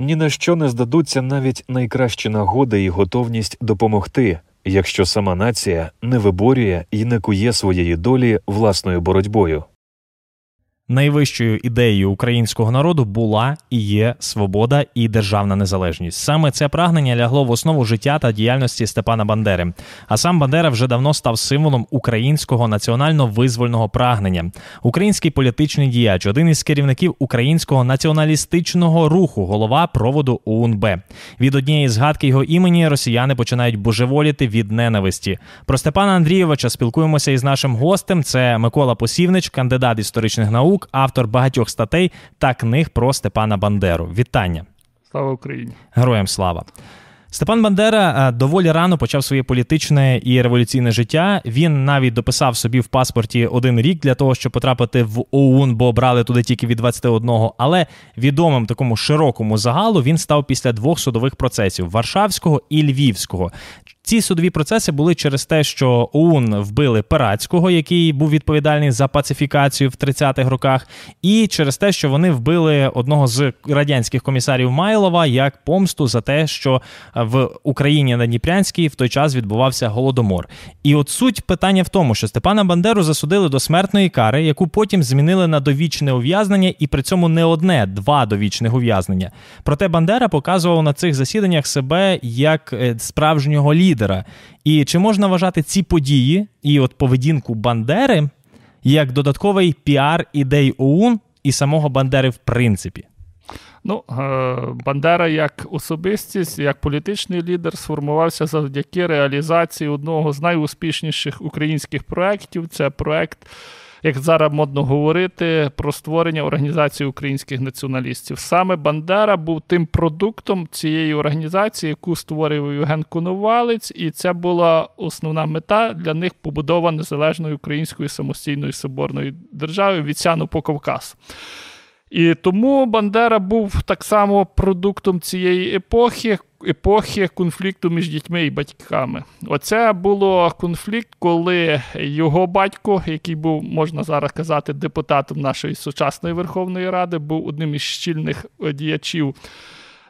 ні на що не здадуться навіть найкращі нагоди і готовність допомогти, якщо сама нація не виборює і не кує своєї долі власною боротьбою. Найвищою ідеєю українського народу була і є свобода і державна незалежність. Саме це прагнення лягло в основу життя та діяльності Степана Бандери. А сам Бандера вже давно став символом українського національно-визвольного прагнення. Український політичний діяч, один із керівників українського націоналістичного руху, голова проводу УНБ. Від однієї згадки його імені росіяни починають божеволіти від ненависті. Про Степана Андрійовича спілкуємося із нашим гостем. Це Микола Посівнич, кандидат історичних наук. Гук, автор багатьох статей та книг про Степана Бандеру. Вітання! Слава Україні! Героям слава! Степан Бандера е, доволі рано почав своє політичне і революційне життя. Він навіть дописав собі в паспорті один рік для того, щоб потрапити в ОУН, бо брали туди тільки від 21-го. Але відомим такому широкому загалу він став після двох судових процесів Варшавського і Львівського. Ці судові процеси були через те, що ОУН вбили Пирацького, який був відповідальний за пацифікацію в 30-х роках, і через те, що вони вбили одного з радянських комісарів Майлова як помсту за те, що в Україні на Дніпрянській в той час відбувався голодомор. І от суть питання в тому, що Степана Бандеру засудили до смертної кари, яку потім змінили на довічне ув'язнення, і при цьому не одне, два довічних ув'язнення. Проте Бандера показував на цих засіданнях себе як е, справжнього лідера лідера. І чи можна вважати ці події і от поведінку Бандери як додатковий піар ідей ОУН і самого Бандери в принципі? Ну, е, Бандера як особистість, як політичний лідер сформувався завдяки реалізації одного з найуспішніших українських проєктів. Це проєкт як зараз модно говорити, про створення організації українських націоналістів. Саме Бандера був тим продуктом цієї організації, яку створив Євген Коновалець, і це була основна мета для них побудова незалежної української самостійної соборної держави від Сяну по Кавказ. І тому Бандера був так само продуктом цієї епохи, епохи конфлікту між дітьми і батьками. Оце було конфлікт, коли його батько, який був, можна зараз казати, депутатом нашої сучасної Верховної Ради, був одним із щільних діячів.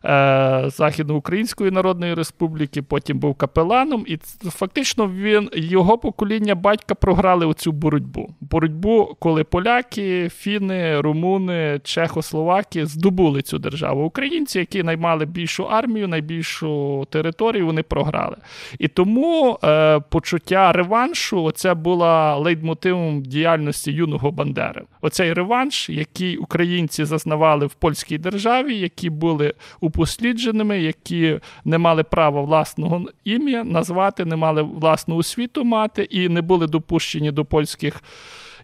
Е, Західноукраїнської Народної Республіки, потім був капеланом, і фактично він його покоління батька програли оцю боротьбу. Боротьбу, коли поляки, фіни, румуни, чехословаки здобули цю державу. Українці, які наймали більшу армію, найбільшу територію, вони програли. І тому е, почуття реваншу це була лейтмотивом діяльності юного Бандери. Оцей реванш, який українці зазнавали в польській державі, які були у упослідженими, які не мали права власного ім'я назвати, не мали власну освіту мати і не були допущені до польських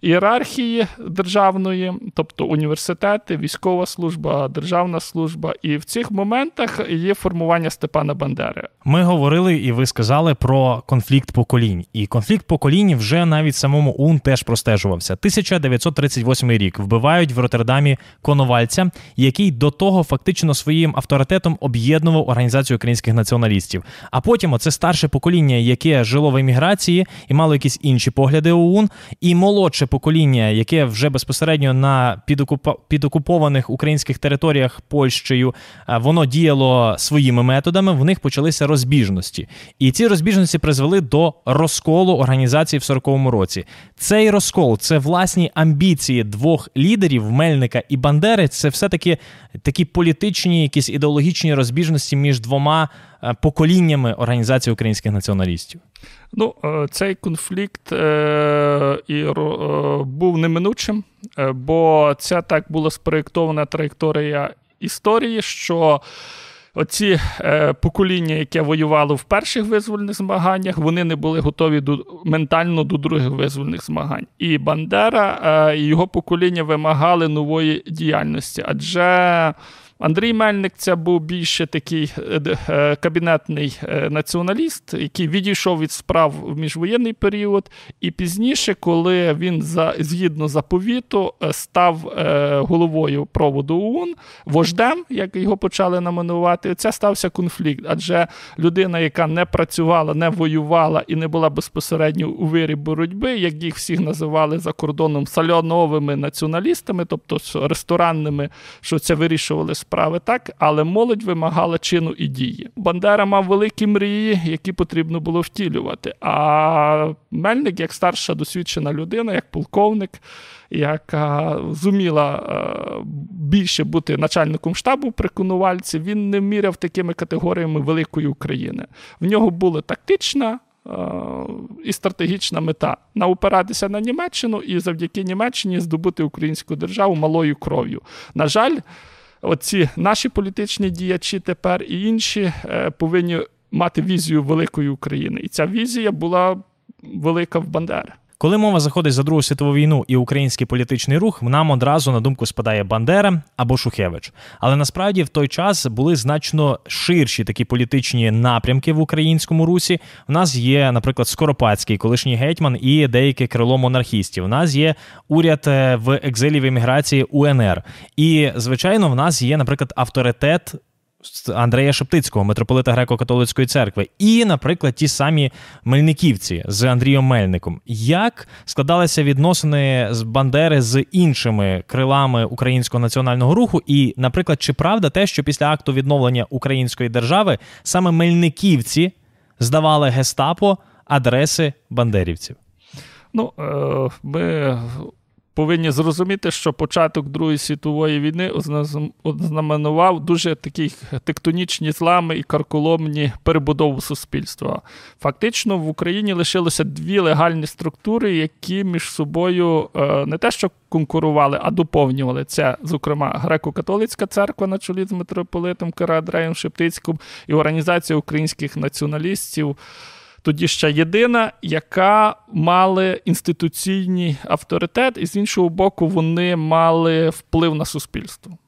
ієрархії державної, тобто університети, військова служба, державна служба. І в цих моментах є формування Степана Бандери. Ми говорили, і ви сказали про конфлікт поколінь. І конфлікт поколінь вже навіть самому УН теж простежувався. 1938 рік вбивають в Роттердамі Коновальця, який до того фактично своїм авторитетом об'єднував організацію українських націоналістів. А потім оце старше покоління, яке жило в еміграції і мало якісь інші погляди ОУН, і молодше покоління, яке вже безпосередньо на підокупованих українських територіях Польщею, воно діяло своїми методами. В них почалися розбіжності, і ці розбіжності призвели до розколу організації в 40-му році. Цей розкол це власні амбіції двох лідерів Мельника і Бандери. Це все таки такі політичні, якісь ідеологічні розбіжності між двома е, поколіннями організації українських націоналістів. Ну, е, цей конфлікт е, і е, був неминучим, бо це так була спроєктована траєкторія історії, що оці покоління, яке воювало в перших визвольних змаганнях, вони не були готові до ментально до других визвольних змагань. І Бандера і його покоління вимагали нової діяльності, адже. Андрій Мельник це був більше такий е, е, кабінетний е, націоналіст, який відійшов від справ в міжвоєнний період. І пізніше, коли він за згідно заповіту став головою проводу ОУН, вождем, як його почали наменувати, це стався конфлікт. Адже людина, яка не працювала, не воювала і не була безпосередньо у вирі боротьби, як їх всіх називали за кордоном сальоновими націоналістами, тобто ресторанними, що це вирішували справи так, але молодь вимагала чину і дії. Бандера мав великі мрії, які потрібно було втілювати. А Мельник, як старша досвідчена людина, як полковник, яка зуміла е, більше бути начальником штабу при Конувальці, він не міряв такими категоріями великої України. В нього була тактична. е, І стратегічна мета наупиратися на Німеччину і завдяки Німеччині здобути українську державу малою кров'ю. На жаль, оці наші політичні діячі тепер і інші е, повинні мати візію великої України. І ця візія була велика в Бандери. Коли мова заходить за Другу світову війну і український політичний рух, нам одразу на думку спадає Бандера або Шухевич. Але насправді в той час були значно ширші такі політичні напрямки в українському русі. У нас є, наприклад, Скоропадський, колишній гетьман, і деяке крило монархістів. У нас є уряд е, в екзилі в еміграції УНР. І, звичайно, в нас є, наприклад, авторитет Андрея Шептицького, митрополита Греко-католицької церкви, і, наприклад, ті самі Мельниківці з Андрієм Мельником. Як складалися відносини з Бандери з іншими крилами українського національного руху? І, наприклад, чи правда те, що після акту відновлення української держави саме Мельниківці здавали гестапо адреси бандерівців? Ну, е, ми повинні зрозуміти, що початок Другої світової війни ознаменував дуже такі тектонічні злами і карколомні перебудову суспільства. Фактично в Україні лишилося дві легальні структури, які між собою е, не те, що конкурували, а доповнювали це, зокрема, греко-католицька церква на чолі з митрополитом Кирадреєм Шептицьким і Організація українських націоналістів тоді ще єдина, яка мали інституційний авторитет, і з іншого боку, вони мали вплив на суспільство.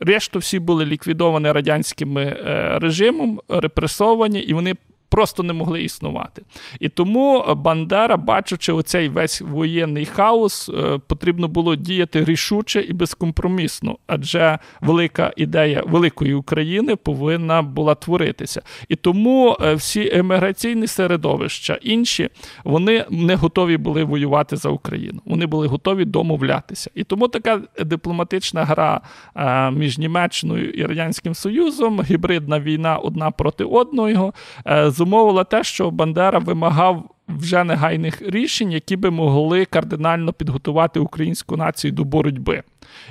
Решту всі були ліквідовані радянським е, режимом, репресовані, і вони просто не могли існувати. І тому Бандера, бачачи оцей весь воєнний хаос, е, потрібно було діяти рішуче і безкомпромісно, адже велика ідея великої України повинна була творитися. І тому е, всі еміграційні середовища, інші, вони не готові були воювати за Україну. Вони були готові домовлятися. І тому така дипломатична гра е, між Німеччиною і Радянським Союзом, гібридна війна одна проти одного зумовила те, що Бандера вимагав вже негайних рішень, які би могли кардинально підготувати українську націю до боротьби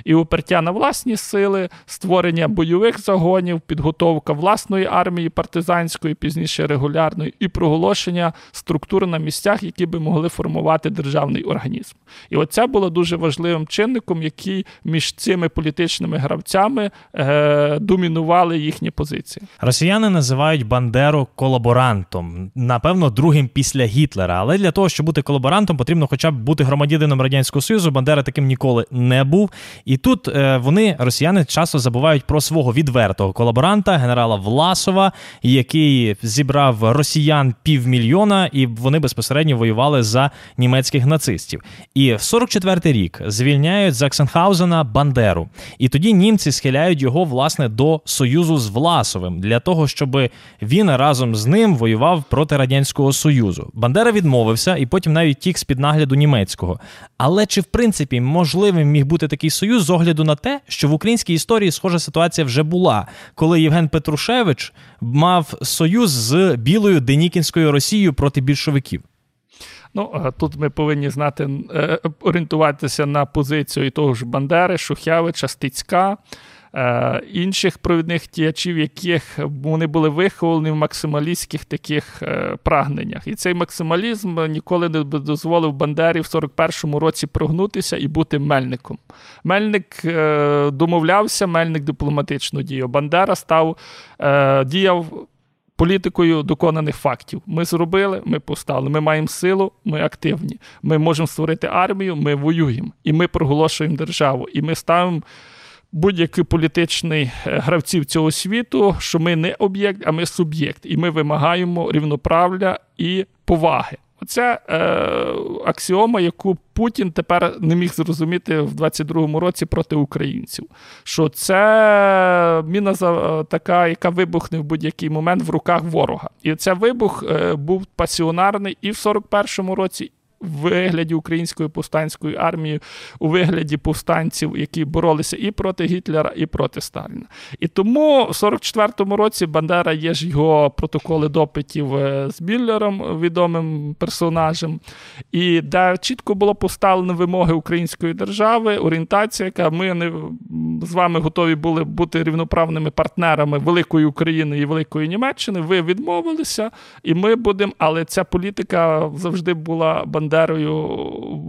і упертя на власні сили, створення бойових загонів, підготовка власної армії партизанської, пізніше регулярної, і проголошення структур на місцях, які би могли формувати державний організм. І оце було дуже важливим чинником, який між цими політичними гравцями е, домінували їхні позиції. Росіяни називають Бандеру колаборантом, напевно, другим після Гітлера. Але для того, щоб бути колаборантом, потрібно хоча б бути громадянином радянського союзу. Бандера таким ніколи не був. І тут е, вони, росіяни, часто забувають про свого відвертого колаборанта, генерала Власова, який зібрав росіян півмільйона, і вони безпосередньо воювали за німецьких нацистів. І в 44-й рік звільняють Заксенхаузена Бандеру. І тоді німці схиляють його власне до союзу з Власовим для того, щоб він разом з ним воював проти радянського союзу. Бандера відмовився і потім навіть тік з під нагляду німецького. Але чи в принципі можливим міг бути такий союз з огляду на те, що в українській історії схожа ситуація вже була, коли Євген Петрушевич мав союз з білою Денікінською Росією проти більшовиків. Ну, тут ми повинні знати е, орієнтуватися на позицію і того ж Бандери, Шухевича, Стицька. Е, інших провідних діячів, яких вони були виховані в максималістських таких е, прагненнях. І цей максималізм ніколи не дозволив Бандері в 41-му році прогнутися і бути мельником. Мельник е, домовлявся, мельник дипломатично діяв. Бандера став діяв. Політикою доконаних фактів. Ми зробили, ми поставили. Ми маємо силу, ми активні. Ми можемо створити армію, ми воюємо. І ми проголошуємо державу. І ми ставимо будь-який політичний е, гравців цього світу, що ми не об'єкт, а ми суб'єкт, і ми вимагаємо рівноправля і поваги. Оце е, аксіома, яку Путін тепер не міг зрозуміти в 22-му році проти українців. Що це міна е, така, яка вибухне в будь-який момент в руках ворога. І цей вибух е, був пасіонарний і в 41-му році, вигляді української повстанської армії, у вигляді повстанців, які боролися і проти Гітлера, і проти Сталіна. І тому в 44-му році Бандера є ж його протоколи допитів е, з Біллером, відомим персонажем, і де чітко було поставлено вимоги української держави, орієнтація, яка ми не з вами готові були бути рівноправними партнерами Великої України і Великої Німеччини. Ви відмовилися, і ми будемо. Але ця політика завжди була Бандерою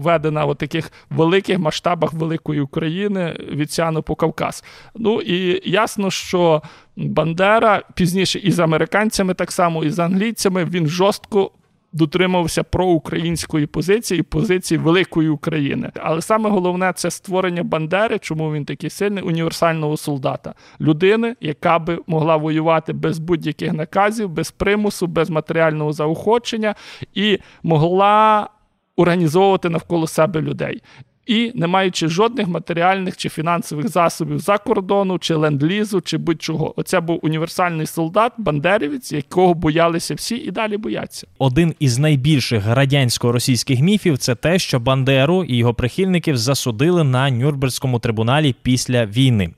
введена в таких великих масштабах Великої України від Сяну по Кавказ. Ну і ясно, що Бандера пізніше і з американцями, так само і з англійцями, він жорстко дотримувався проукраїнської позиції, позиції великої України. Але саме головне це створення Бандери, чому він такий сильний, універсального солдата, людини, яка би могла воювати без будь-яких наказів, без примусу, без матеріального заохочення і могла організовувати навколо себе людей і не маючи жодних матеріальних чи фінансових засобів за кордону, чи ленд-лізу, чи будь-чого. Оце був універсальний солдат, бандерівець, якого боялися всі і далі бояться. Один із найбільших радянсько-російських міфів це те, що Бандеру і його прихильників засудили на Нюрнберзькому трибуналі після війни.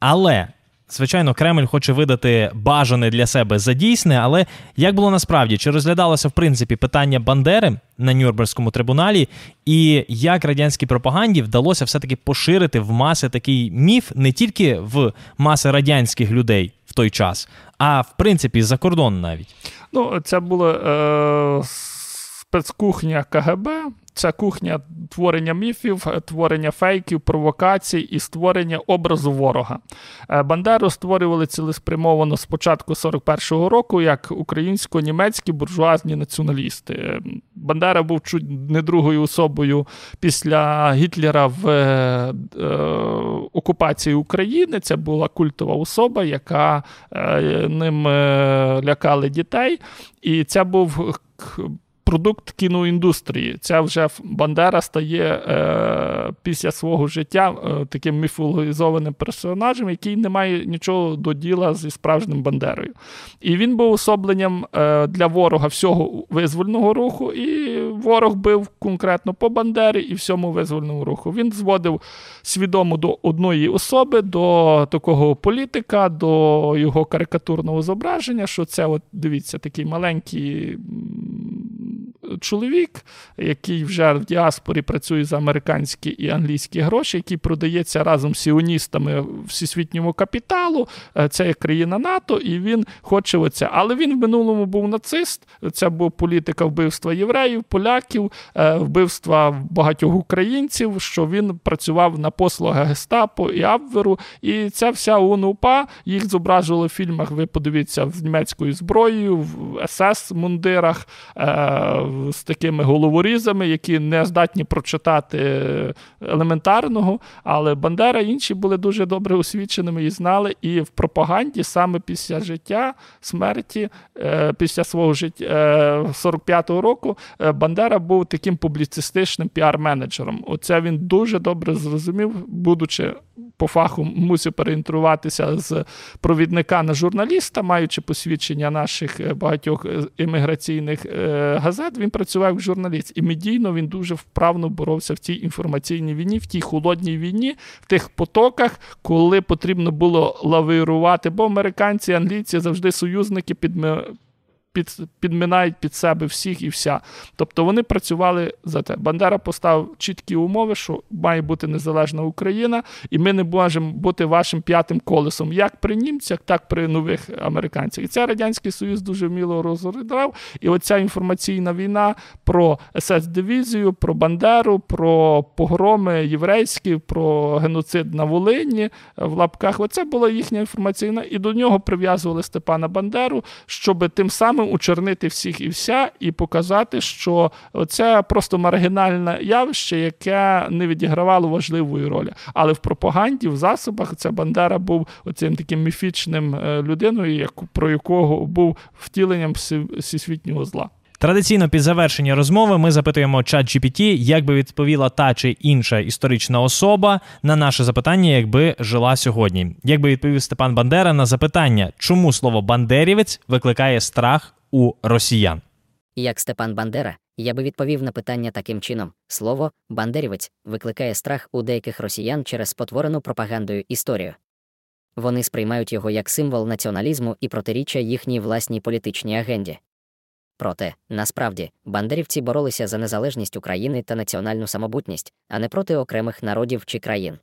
Але Звичайно, Кремль хоче видати бажане для себе за дійсне, але як було насправді, чи розглядалося в принципі питання Бандери на Нюрнберзькому трибуналі, і як радянській пропаганді вдалося все-таки поширити в маси такий міф не тільки в маси радянських людей в той час, а в принципі за кордон навіть? Ну, це було е, спецкухня КГБ. Це кухня творення міфів, творення фейків, провокацій і створення образу ворога. Е, Бандеру створювали цілеспрямовано з початку 41-го року як українсько-німецькі буржуазні націоналісти. Бандера був чуть не другою особою після Гітлера в е, е, окупації України. Це була культова особа, яка е, ним е, лякали дітей. І це був продукт кіноіндустрії. Ця вже Бандера стає е, після свого життя е, таким міфологізованим персонажем, який не має нічого до діла зі справжнім Бандерою. І він був особленням е, для ворога всього визвольного руху, і ворог бив конкретно по Бандері і всьому визвольному руху. Він зводив свідомо до одної особи, до такого політика, до його карикатурного зображення, що це, от дивіться, такий маленький чоловік, який вже в діаспорі працює за американські і англійські гроші, який продається разом з сіоністами всесвітньому капіталу. Е, це є країна НАТО, і він хоче оце. Але він в минулому був нацист. Це був політика вбивства євреїв, поляків, е, вбивства багатьох українців. Що він працював на послугах Гестапо і Абверу. І ця вся УНУПА їх зображували в фільмах. Ви подивіться з німецькою зброєю, в СС-мундирах. Е, з такими головорізами, які не здатні прочитати елементарного. Але Бандера інші були дуже добре освіченими і знали. І в пропаганді саме після життя, смерті, е, після свого життя 45-го е, року, е, Бандера був таким публіцистичним піар-менеджером. Оце він дуже добре зрозумів, будучи по фаху мусив переінтруватися з провідника на журналіста, маючи посвідчення наших багатьох імміграційних газет, працював як журналіст. І медійно він дуже вправно боровся в цій інформаційній війні, в тій холодній війні, в тих потоках, коли потрібно було лавирувати. бо американці, англійці завжди союзники під під, підминають під себе всіх і вся. Тобто вони працювали за те. Бандера поставив чіткі умови, що має бути незалежна Україна, і ми не можемо бути вашим п'ятим колесом, як при німцях, так при нових американцях. І це Радянський Союз дуже вміло розглядав. І оця інформаційна війна про СС-дивізію, про Бандеру, про погроми єврейські, про геноцид на Волині в лапках. Оце була їхня інформаційна, і до нього прив'язували Степана Бандеру, щоб тим самим учорнити всіх і вся, і показати, що це просто маргінальне явище, яке не відігравало важливої ролі. Але в пропаганді, в засобах, ця Бандера був оцим таким міфічним е, людиною, про якого був втіленням всесвітнього зла. Традиційно під завершення розмови ми запитуємо чат GPT, як би відповіла та чи інша історична особа на наше запитання, якби жила сьогодні. Як би відповів Степан Бандера на запитання, чому слово бандерівець викликає страх у росіян? Як Степан Бандера, Я би відповів на питання таким чином: слово бандерівець викликає страх у деяких росіян через спотворену пропагандою історію. Вони сприймають його як символ націоналізму і протиріччя їхній власній політичній агенді. Проте, насправді, бандерівці боролися за незалежність України та національну самобутність, а не проти окремих народів чи країн.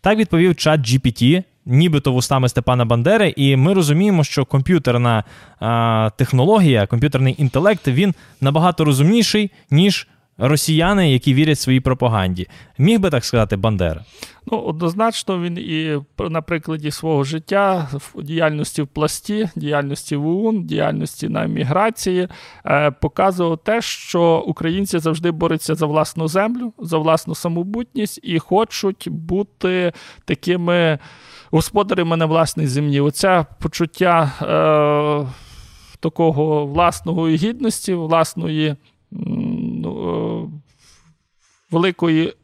Так відповів чат GPT, нібито вустами Степана Бандери, і ми розуміємо, що комп'ютерна а, технологія, комп'ютерний інтелект він набагато розумніший, ніж росіяни, які вірять своїй пропаганді. Міг би так сказати Бандера? Ну, однозначно, він і на прикладі свого життя, діяльності в пласті, діяльності в ОУН, діяльності на еміграції, е, показував те, що українці завжди борються за власну землю, за власну самобутність і хочуть бути такими господарями на власній землі. Оце почуття е, такого власної гідності, власної ну, е, великої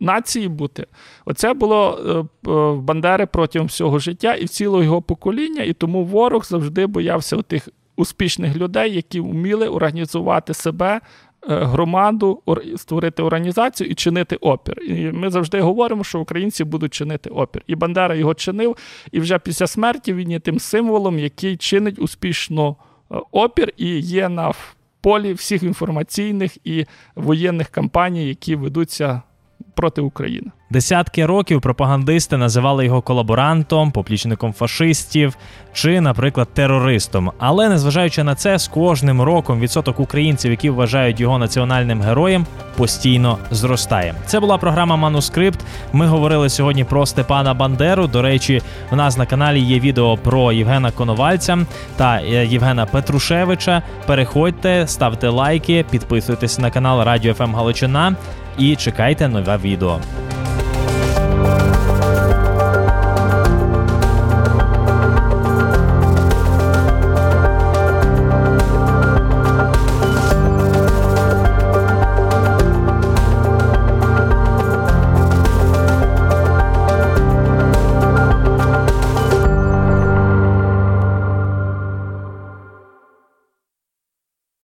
нації бути. Оце було е, в Бандери протягом всього життя і в цілого його покоління, і тому ворог завжди боявся тих успішних людей, які вміли організувати себе. Е, громаду створити організацію і чинити опір. І ми завжди говоримо, що українці будуть чинити опір. І Бандера його чинив, і вже після смерті він є тим символом, який чинить успішно опір і є на полі всіх інформаційних і воєнних кампаній, які ведуться проти України. Десятки років пропагандисти називали його колаборантом, поплічником фашистів чи, наприклад, терористом. Але незважаючи на це, з кожним роком відсоток українців, які вважають його національним героєм, постійно зростає. Це була програма Манускрипт. Ми говорили сьогодні про Степана Бандеру. До речі, в нас на каналі є відео про Євгена Коновальця та е, Євгена Петрушевича. Переходьте, ставте лайки, підписуйтесь на канал Радіо ФМ Галичина і чекайте нове відео.